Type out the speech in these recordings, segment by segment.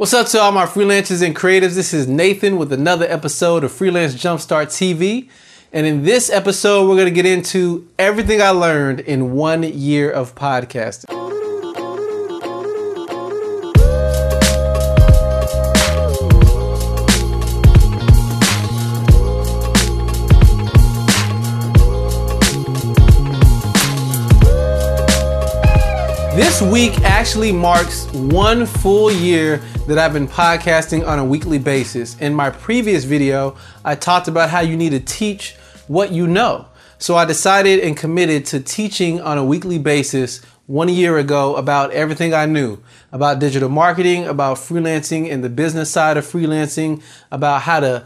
What's up to all my freelancers and creatives? This is Nathan with another episode of Freelance Jumpstart TV. And in this episode, we're going to get into everything I learned in one year of podcasting. This week actually marks one full year that I've been podcasting on a weekly basis. In my previous video, I talked about how you need to teach what you know. So I decided and committed to teaching on a weekly basis one year ago about everything I knew about digital marketing, about freelancing and the business side of freelancing, about how to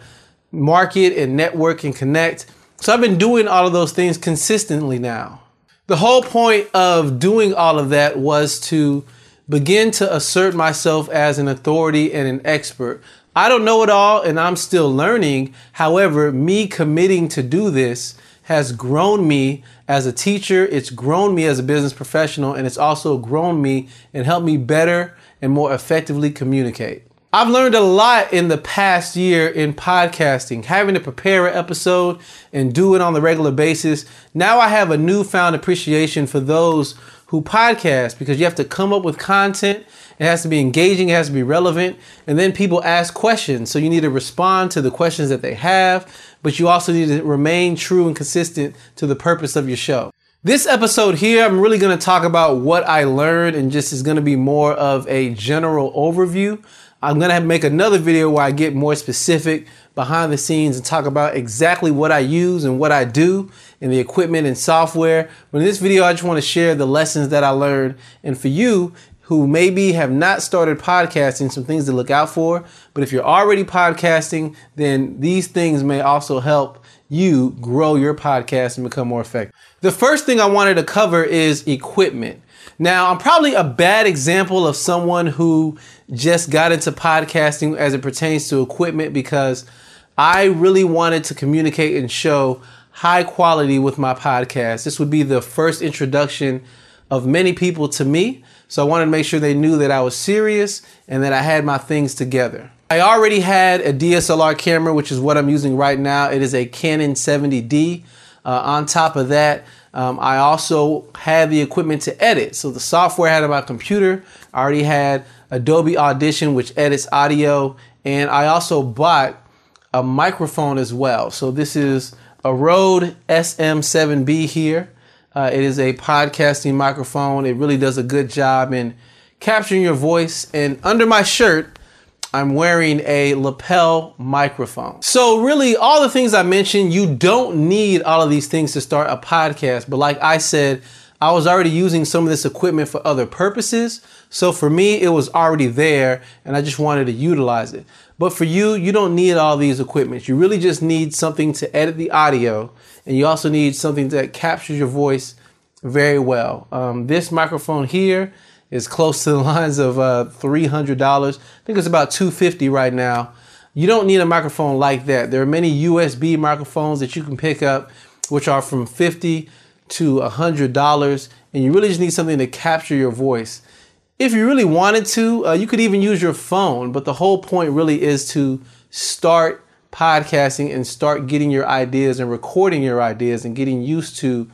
market and network and connect. So I've been doing all of those things consistently now. The whole point of doing all of that was to begin to assert myself as an authority and an expert. I don't know it all and I'm still learning. However, me committing to do this has grown me as a teacher, it's grown me as a business professional, and it's also grown me and helped me better and more effectively communicate. I've learned a lot in the past year in podcasting, having to prepare an episode and do it on the regular basis. Now I have a newfound appreciation for those who podcast because you have to come up with content. It has to be engaging, it has to be relevant, and then people ask questions. So you need to respond to the questions that they have, but you also need to remain true and consistent to the purpose of your show. This episode here, I'm really going to talk about what I learned and just is going to be more of a general overview. I'm gonna make another video where I get more specific behind the scenes and talk about exactly what I use and what I do and the equipment and software. But in this video, I just want to share the lessons that I learned. And for you who maybe have not started podcasting, some things to look out for. But if you're already podcasting, then these things may also help you grow your podcast and become more effective. The first thing I wanted to cover is equipment. Now, I'm probably a bad example of someone who just got into podcasting as it pertains to equipment because I really wanted to communicate and show high quality with my podcast. This would be the first introduction of many people to me. So I wanted to make sure they knew that I was serious and that I had my things together. I already had a DSLR camera, which is what I'm using right now. It is a Canon 70D. Uh, on top of that, um, I also had the equipment to edit. So the software I had on my computer. I already had Adobe Audition, which edits audio, and I also bought a microphone as well. So this is a Rode SM7B here. Uh, it is a podcasting microphone. It really does a good job in capturing your voice. And under my shirt, I'm wearing a lapel microphone. So really all the things I mentioned, you don't need all of these things to start a podcast. But like I said, I was already using some of this equipment for other purposes. So for me, it was already there and I just wanted to utilize it. But for you, you don't need all these equipment. You really just need something to edit the audio and you also need something that captures your voice very well. Um, this microphone here is close to the lines of uh, $300. I think it's about 250 right now. You don't need a microphone like that. There are many USB microphones that you can pick up, which are from 50 to $100, and you really just need something to capture your voice. If you really wanted to, uh, you could even use your phone, but the whole point really is to start podcasting and start getting your ideas and recording your ideas and getting used to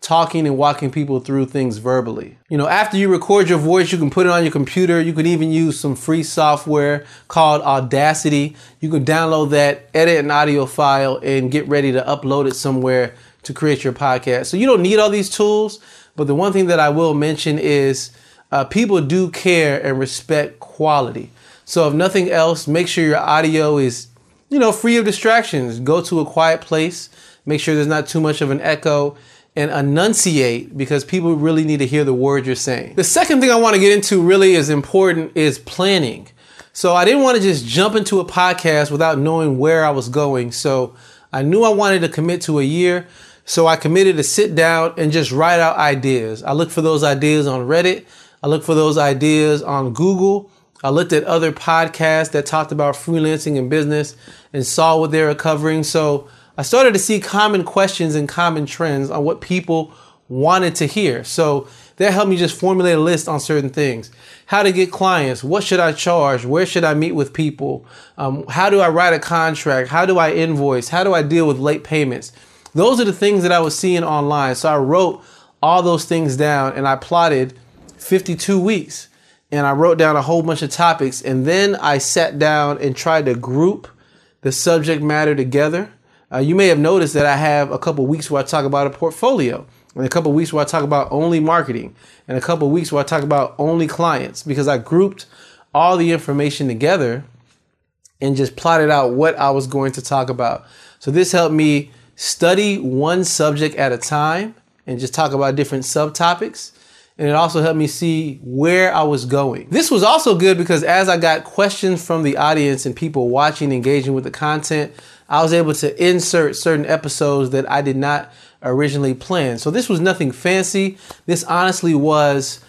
talking and walking people through things verbally. You know, after you record your voice, you can put it on your computer. You can even use some free software called Audacity. You can download that, edit an audio file, and get ready to upload it somewhere to create your podcast. So you don't need all these tools, but the one thing that I will mention is uh, people do care and respect quality. So if nothing else, make sure your audio is, you know, free of distractions. Go to a quiet place. Make sure there's not too much of an echo and enunciate because people really need to hear the words you're saying. The second thing I want to get into really is important is planning. So I didn't want to just jump into a podcast without knowing where I was going. So I knew I wanted to commit to a year. So I committed to sit down and just write out ideas. I look for those ideas on Reddit. I look for those ideas on Google. I looked at other podcasts that talked about freelancing and business and saw what they were covering. So I started to see common questions and common trends on what people wanted to hear. So that helped me just formulate a list on certain things. How to get clients, what should I charge, where should I meet with people, um, how do I write a contract, how do I invoice, how do I deal with late payments. Those are the things that I was seeing online. So I wrote all those things down and I plotted 52 weeks and I wrote down a whole bunch of topics and then I sat down and tried to group the subject matter together. Uh, you may have noticed that I have a couple weeks where I talk about a portfolio and a couple weeks where I talk about only marketing and a couple weeks where I talk about only clients because I grouped all the information together and just plotted out what I was going to talk about. So this helped me study one subject at a time and just talk about different subtopics. And it also helped me see where I was going. This was also good because as I got questions from the audience and people watching, engaging with the content, I was able to insert certain episodes that I did not originally plan. So this was nothing fancy. This honestly was,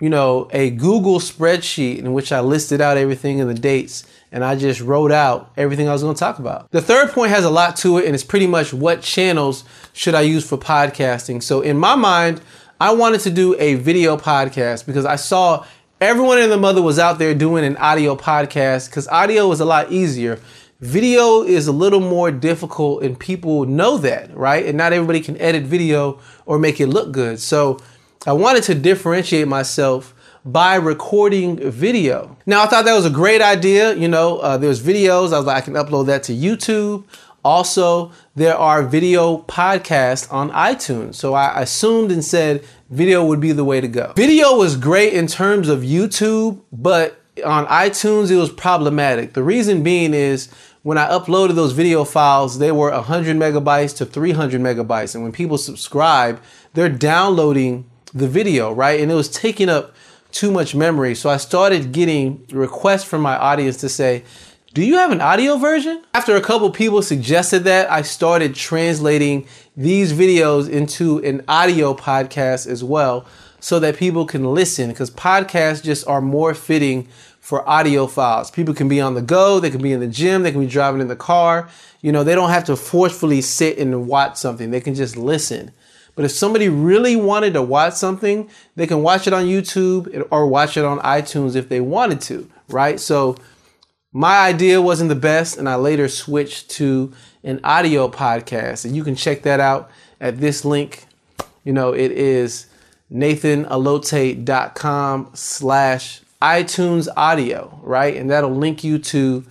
you know, a Google spreadsheet in which I listed out everything and the dates and I just wrote out everything I was going to talk about. The third point has a lot to it and it's pretty much what channels should I use for podcasting. So in my mind, I wanted to do a video podcast because I saw everyone in the mother was out there doing an audio podcast because audio was a lot easier. Video is a little more difficult and people know that, right? And not everybody can edit video or make it look good. So I wanted to differentiate myself by recording video. Now, I thought that was a great idea. You know, uh, there's videos. I was like, I can upload that to YouTube. Also, there are video podcasts on iTunes. So I assumed and said video would be the way to go. Video was great in terms of YouTube, but on iTunes, it was problematic. The reason being is when I uploaded those video files, they were 100 megabytes to 300 megabytes. And when people subscribe, they're downloading the video, right? And it was taking up too much memory. So I started getting requests from my audience to say, do you have an audio version? After a couple people suggested that, I started translating these videos into an audio podcast as well so that people can listen because podcasts just are more fitting for audio files. People can be on the go, they can be in the gym, they can be driving in the car. You know, they don't have to forcefully sit and watch something. They can just listen. But if somebody really wanted to watch something, they can watch it on YouTube or watch it on iTunes if they wanted to, right? So my idea wasn't the best, and I later switched to an audio podcast. And you can check that out at this link. You know, it is nathanallotey.com slash iTunes audio, right? And that'll link you to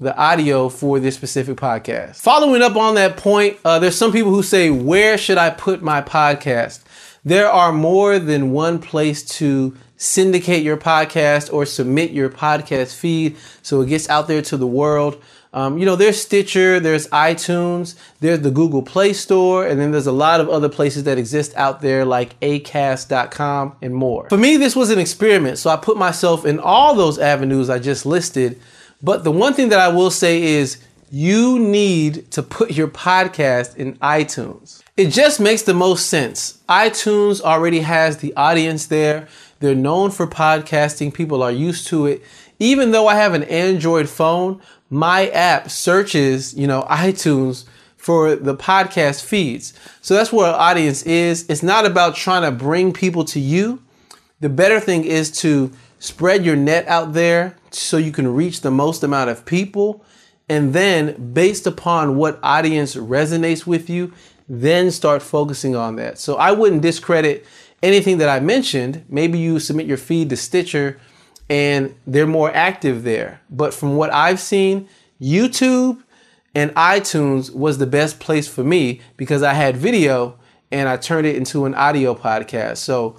the audio for this specific podcast. Following up on that point, uh, there's some people who say, Where should I put my podcast? There are more than one place to syndicate your podcast or submit your podcast feed so it gets out there to the world. Um, you know, there's Stitcher, there's iTunes, there's the Google Play Store, and then there's a lot of other places that exist out there like acast.com and more. For me, this was an experiment, so I put myself in all those avenues I just listed. But the one thing that I will say is you need to put your podcast in iTunes. It just makes the most sense. iTunes already has the audience there. They're known for podcasting. People are used to it. Even though I have an Android phone, my app searches, you know, iTunes for the podcast feeds. So that's where audience is. It's not about trying to bring people to you. The better thing is to spread your net out there so you can reach the most amount of people. And then, based upon what audience resonates with you, then start focusing on that. So I wouldn't discredit anything that I mentioned, maybe you submit your feed to Stitcher and they're more active there. But from what I've seen, YouTube and iTunes was the best place for me because I had video and I turned it into an audio podcast. So,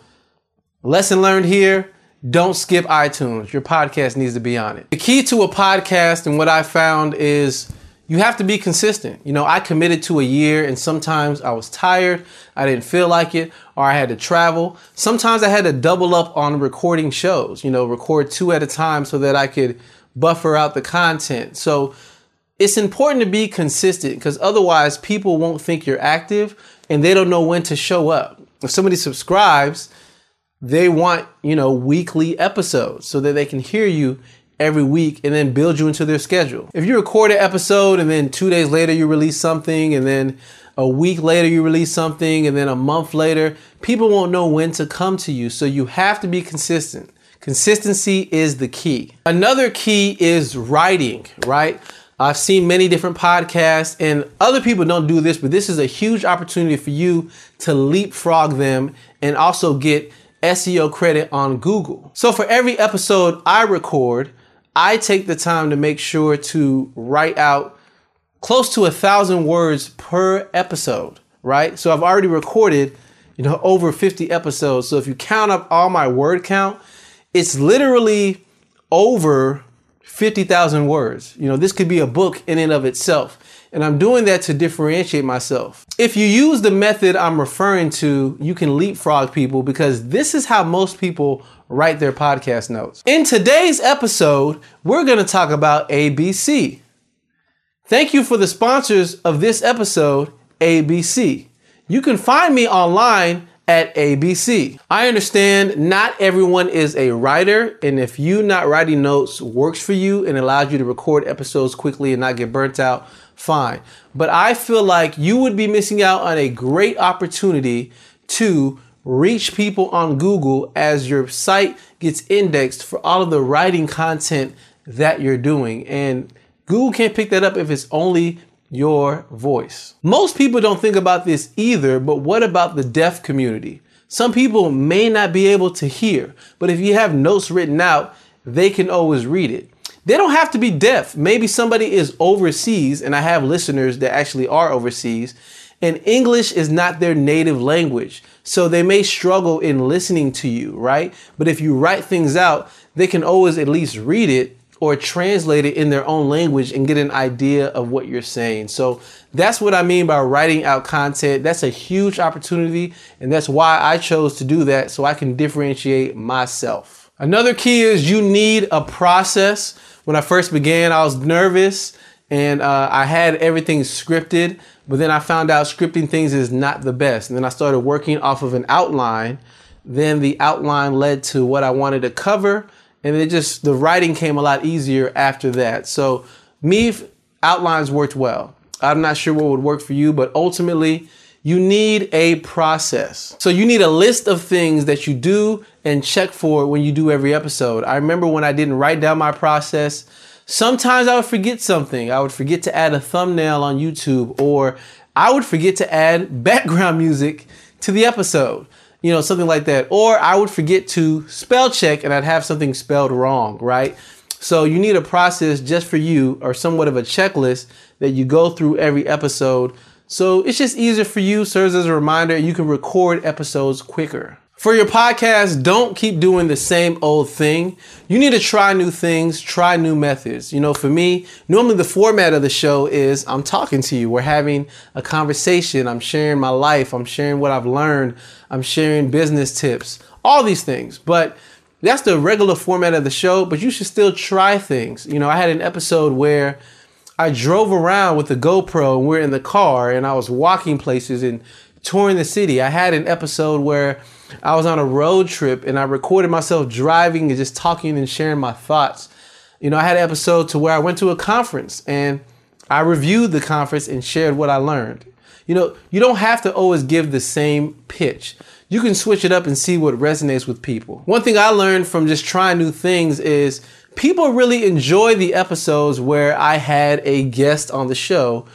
lesson learned here don't skip iTunes. Your podcast needs to be on it. The key to a podcast and what I found is you have to be consistent. You know, I committed to a year and sometimes I was tired, I didn't feel like it, or I had to travel. Sometimes I had to double up on recording shows, you know, record two at a time so that I could buffer out the content. So it's important to be consistent because otherwise people won't think you're active and they don't know when to show up. If somebody subscribes, they want, you know, weekly episodes so that they can hear you every week and then build you into their schedule. If you record an episode and then two days later you release something and then a week later you release something and then a month later, people won't know when to come to you. So you have to be consistent. Consistency is the key. Another key is writing, right? I've seen many different podcasts and other people don't do this, but this is a huge opportunity for you to leapfrog them and also get SEO credit on Google. So for every episode I record, I take the time to make sure to write out close to a thousand words per episode, right? So I've already recorded, you know, over 50 episodes. So if you count up all my word count, it's literally over 50,000 words. You know, this could be a book in and of itself. And I'm doing that to differentiate myself. If you use the method I'm referring to, you can leapfrog people because this is how most people write their podcast notes. In today's episode, we're going to talk about ABC. Thank you for the sponsors of this episode, ABC. You can find me online at ABC. I understand not everyone is a writer, and if you not writing notes works for you and allows you to record episodes quickly and not get burnt out, fine. But I feel like you would be missing out on a great opportunity to reach people on Google as your site gets indexed for all of the writing content that you're doing. And Google can't pick that up if it's only your voice. Most people don't think about this either, but what about the deaf community? Some people may not be able to hear, but if you have notes written out, they can always read it. They don't have to be deaf. Maybe somebody is overseas, and I have listeners that actually are overseas, and English is not their native language. So they may struggle in listening to you, right? But if you write things out, they can always at least read it or translate it in their own language and get an idea of what you're saying. So that's what I mean by writing out content. That's a huge opportunity, and that's why I chose to do that so I can differentiate myself. Another key is you need a process. When I first began, I was nervous and uh, I had everything scripted, but then I found out scripting things is not the best. And then I started working off of an outline. Then the outline led to what I wanted to cover and it just the writing came a lot easier after that. So me outlines worked well. I'm not sure what would work for you, but ultimately you need a process. So you need a list of things that you do and check for when you do every episode. I remember when I didn't write down my process, sometimes I would forget something. I would forget to add a thumbnail on YouTube or I would forget to add background music to the episode you know, something like that. Or I would forget to spell check and I'd have something spelled wrong, right? So you need a process just for you or somewhat of a checklist that you go through every episode. So it's just easier for you, serves as a reminder, you can record episodes quicker. For your podcast, don't keep doing the same old thing. You need to try new things, try new methods. You know, for me, normally the format of the show is I'm talking to you. We're having a conversation. I'm sharing my life. I'm sharing what I've learned. I'm sharing business tips, all these things. But that's the regular format of the show, but you should still try things. You know, I had an episode where I drove around with the GoPro and we're in the car and I was walking places and touring the city. I had an episode where I was on a road trip and I recorded myself driving and just talking and sharing my thoughts. You know, I had an episode to where I went to a conference and I reviewed the conference and shared what I learned. You know, you don't have to always give the same pitch. You can switch it up and see what resonates with people. One thing I learned from just trying new things is people really enjoy the episodes where I had a guest on the show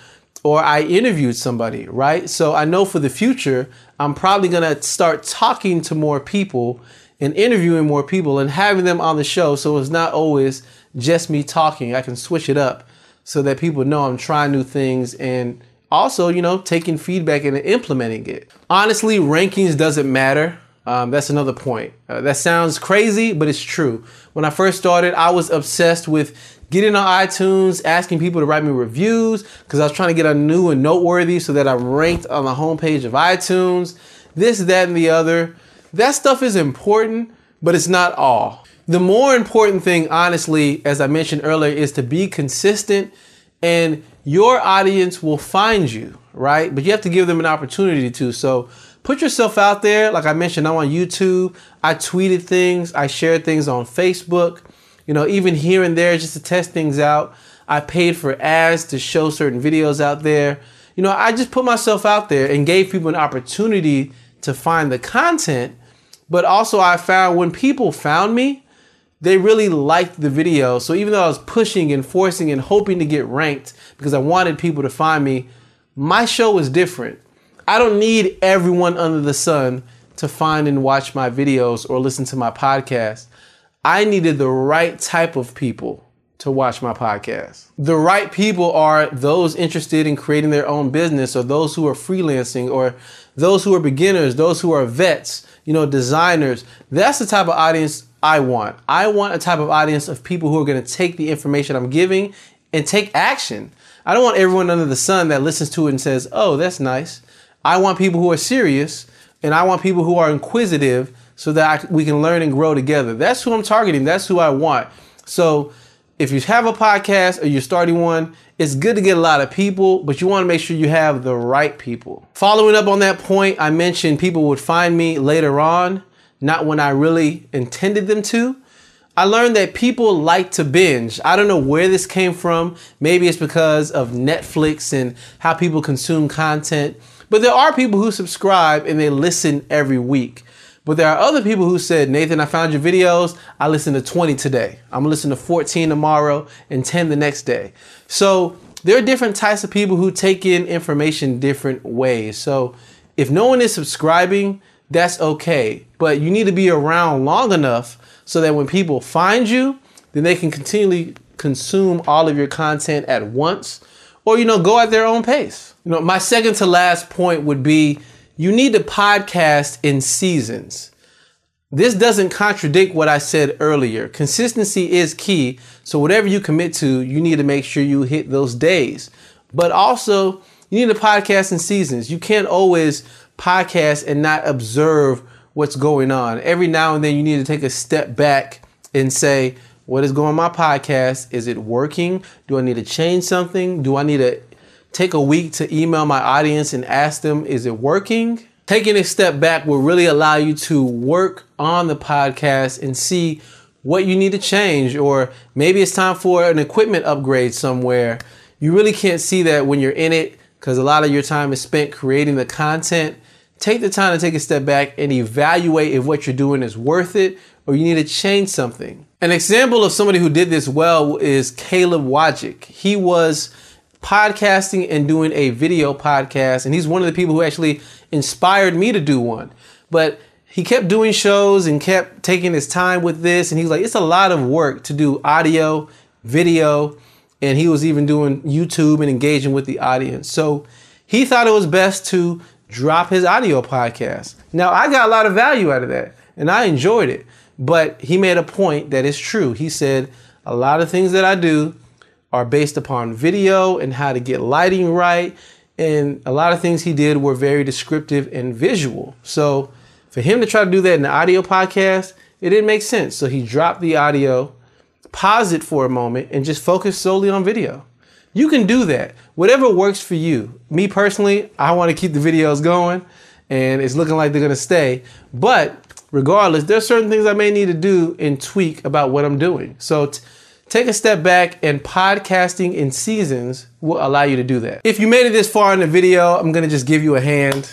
or I interviewed somebody, right? So I know for the future, I'm probably gonna start talking to more people and interviewing more people and having them on the show so it's not always just me talking. I can switch it up so that people know I'm trying new things and also, you know, taking feedback and implementing it. Honestly, rankings doesn't matter. Um, that's another point. Uh, that sounds crazy, but it's true. When I first started, I was obsessed with getting on iTunes, asking people to write me reviews because I was trying to get a new and noteworthy so that I'm ranked on the homepage of iTunes. This, that, and the other. That stuff is important, but it's not all. The more important thing, honestly, as I mentioned earlier, is to be consistent and your audience will find you, right? But you have to give them an opportunity to. So put yourself out there. Like I mentioned, I'm on YouTube. I tweeted things, I shared things on Facebook you know, even here and there just to test things out. I paid for ads to show certain videos out there. you know, I just put myself out there and gave people an opportunity to find the content. But also, I found when people found me, they really liked the video. So even though I was pushing and forcing and hoping to get ranked because I wanted people to find me, my show was different. I don't need everyone under the sun to find and watch my videos or listen to my podcast. I needed the right type of people to watch my podcast. The right people are those interested in creating their own business or those who are freelancing or those who are beginners, those who are vets, you know, designers. That's the type of audience I want. I want a type of audience of people who are going to take the information I'm giving and take action. I don't want everyone under the sun that listens to it and says, "Oh, that's nice." I want people who are serious and I want people who are inquisitive so that I, we can learn and grow together. That's who I'm targeting. That's who I want. So, if you have a podcast or you're starting one, it's good to get a lot of people, but you want to make sure you have the right people. Following up on that point, I mentioned people would find me later on not when I really intended them to. I learned that people like to binge. I don't know where this came from. Maybe it's because of Netflix and how people consume content. But there are people who subscribe and they listen every week. But there are other people who said, Nathan, I found your videos. I listened to 20 today. I'm gonna listen to 14 tomorrow and 10 the next day. So there are different types of people who take in information different ways. So if no one is subscribing, that's okay. But you need to be around long enough so that when people find you, then they can continually consume all of your content at once or you know go at their own pace. You know, my second to last point would be you need to podcast in seasons. This doesn't contradict what I said earlier. Consistency is key. So whatever you commit to, you need to make sure you hit those days. But also, you need to podcast in seasons. You can't always podcast and not observe what's going on. Every now and then you need to take a step back and say, what is going on my podcast? Is it working? Do I need to change something? Do I need to take a week to email my audience and ask them, is it working? Taking a step back will really allow you to work on the podcast and see what you need to change, or maybe it's time for an equipment upgrade somewhere. You really can't see that when you're in it because a lot of your time is spent creating the content take the time to take a step back and evaluate if what you're doing is worth it or you need to change something. An example of somebody who did this well is Caleb Wojcik. He was podcasting and doing a video podcast, and he's one of the people who actually inspired me to do one. But he kept doing shows and kept taking his time with this, and he's like, it's a lot of work to do audio, video, and he was even doing YouTube and engaging with the audience. So he thought it was best to drop his audio podcast. Now, I got a lot of value out of that and I enjoyed it. But he made a point that is true. He said, a lot of things that I do are based upon video and how to get lighting right. And a lot of things he did were very descriptive and visual. So for him to try to do that in the audio podcast, it didn't make sense. So he dropped the audio, paused it for a moment, and just focused solely on video. You can do that. Whatever works for you. Me personally, I want to keep the videos going and it's looking like they're going to stay. But regardless, there's certain things I may need to do and tweak about what I'm doing. So t- take a step back and podcasting in seasons will allow you to do that. If you made it this far in the video, I'm to just give you a hand.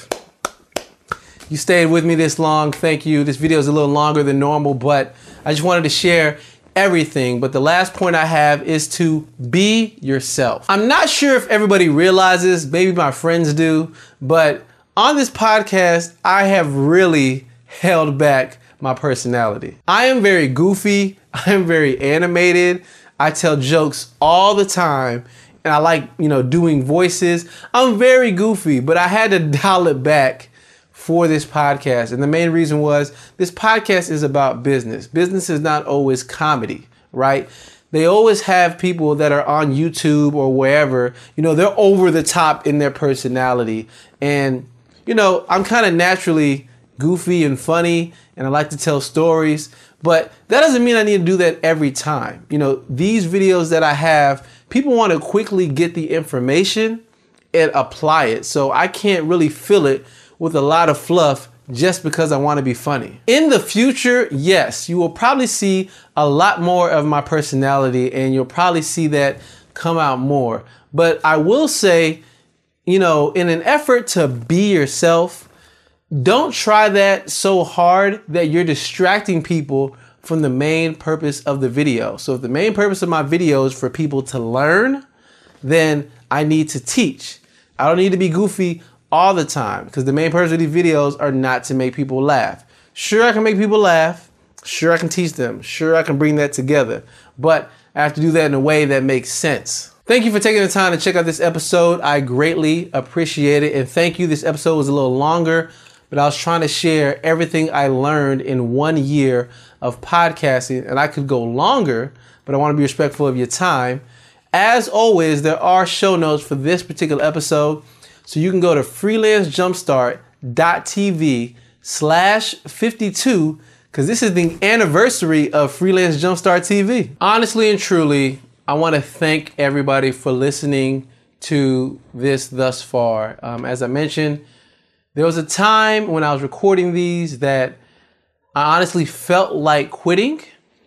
You stayed with me this long. Thank you. This video is a little longer than normal, but I just wanted to share everything. But the last point I have is to be yourself. I'm not sure if everybody realizes, maybe my friends do, but on this podcast, I have really held back my personality. I am very goofy, I am very animated. I tell jokes all the time and I like, you know, doing voices. I'm very goofy, but I had to dial it back for this podcast. And the main reason was this podcast is about business. Business is not always comedy, right? They always have people that are on YouTube or wherever, you know, they're over the top in their personality. And, you know, I'm kind of naturally goofy and funny and I like to tell stories, but that doesn't mean I need to do that every time. You know, these videos that I have, people want to quickly get the information and apply it. So I can't really fill it with a lot of fluff just because I want to be funny. In the future, yes, you will probably see a lot more of my personality and you'll probably see that come out more. But I will say, you know, in an effort to be yourself, don't try that so hard that you're distracting people from the main purpose of the video. So if the main purpose of my video is for people to learn, then I need to teach. I don't need to be goofy all the time because the main purpose of these videos are not to make people laugh. Sure, I can make people laugh. Sure, I can teach them. Sure, I can bring that together. But I have to do that in a way that makes sense. Thank you for taking the time to check out this episode. I greatly appreciate it. And thank you. This episode was a little longer, but I was trying to share everything I learned in one year of podcasting. And I could go longer, but I want to be respectful of your time. As always, there are show notes for this particular episode. So you can go to freelancejumpstart.tv slash 52 because this is the anniversary of Freelance Jumpstart TV. Honestly and truly, I want to thank everybody for listening to this thus far. Um, as I mentioned, there was a time when I was recording these that I honestly felt like quitting.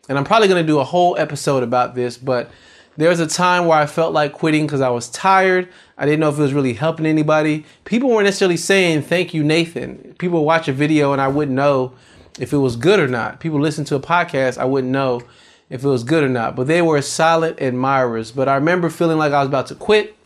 And I'm probably going to do a whole episode about this, but there was a time where I felt like quitting because I was tired. I didn't know if it was really helping anybody. People weren't necessarily saying, Thank you, Nathan. People watch a video and I wouldn't know if it was good or not. People listen to a podcast, I wouldn't know if it was good or not. But they were silent admirers. But I remember feeling like I was about to quit.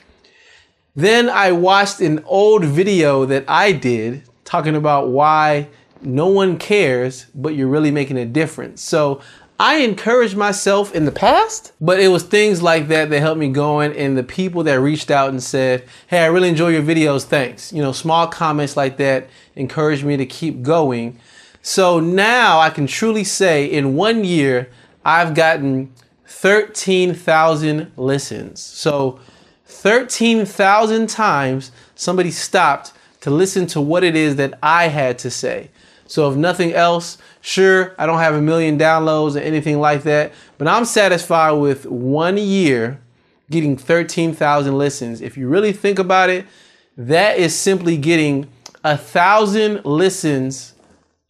Then I watched an old video that I did talking about why no one cares, but you're really making a difference. So I encouraged myself in the past, but it was things like that that helped me going and the people that reached out and said, Hey, I really enjoy your videos. Thanks. You know, small comments like that encouraged me to keep going. So now I can truly say in one year, I've gotten 13,000 listens. So 13,000 times somebody stopped to listen to what it is that I had to say. So if nothing else, sure, I don't have a million downloads or anything like that, but I'm satisfied with one year getting 13,000 listens. If you really think about it, that is simply getting a thousand listens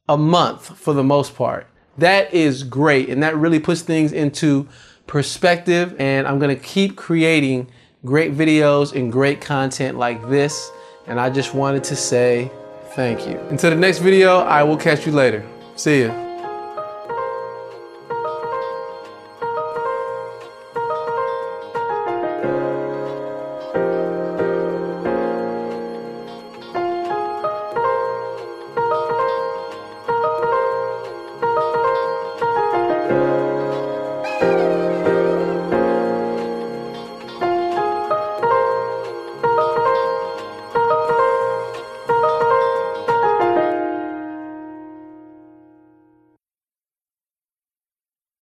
a month for the most part. That is great. And that really puts things into perspective. And I'm to keep creating great videos and great content like this. And I just wanted to say thank you. Until the next video, I will catch you later. See ya.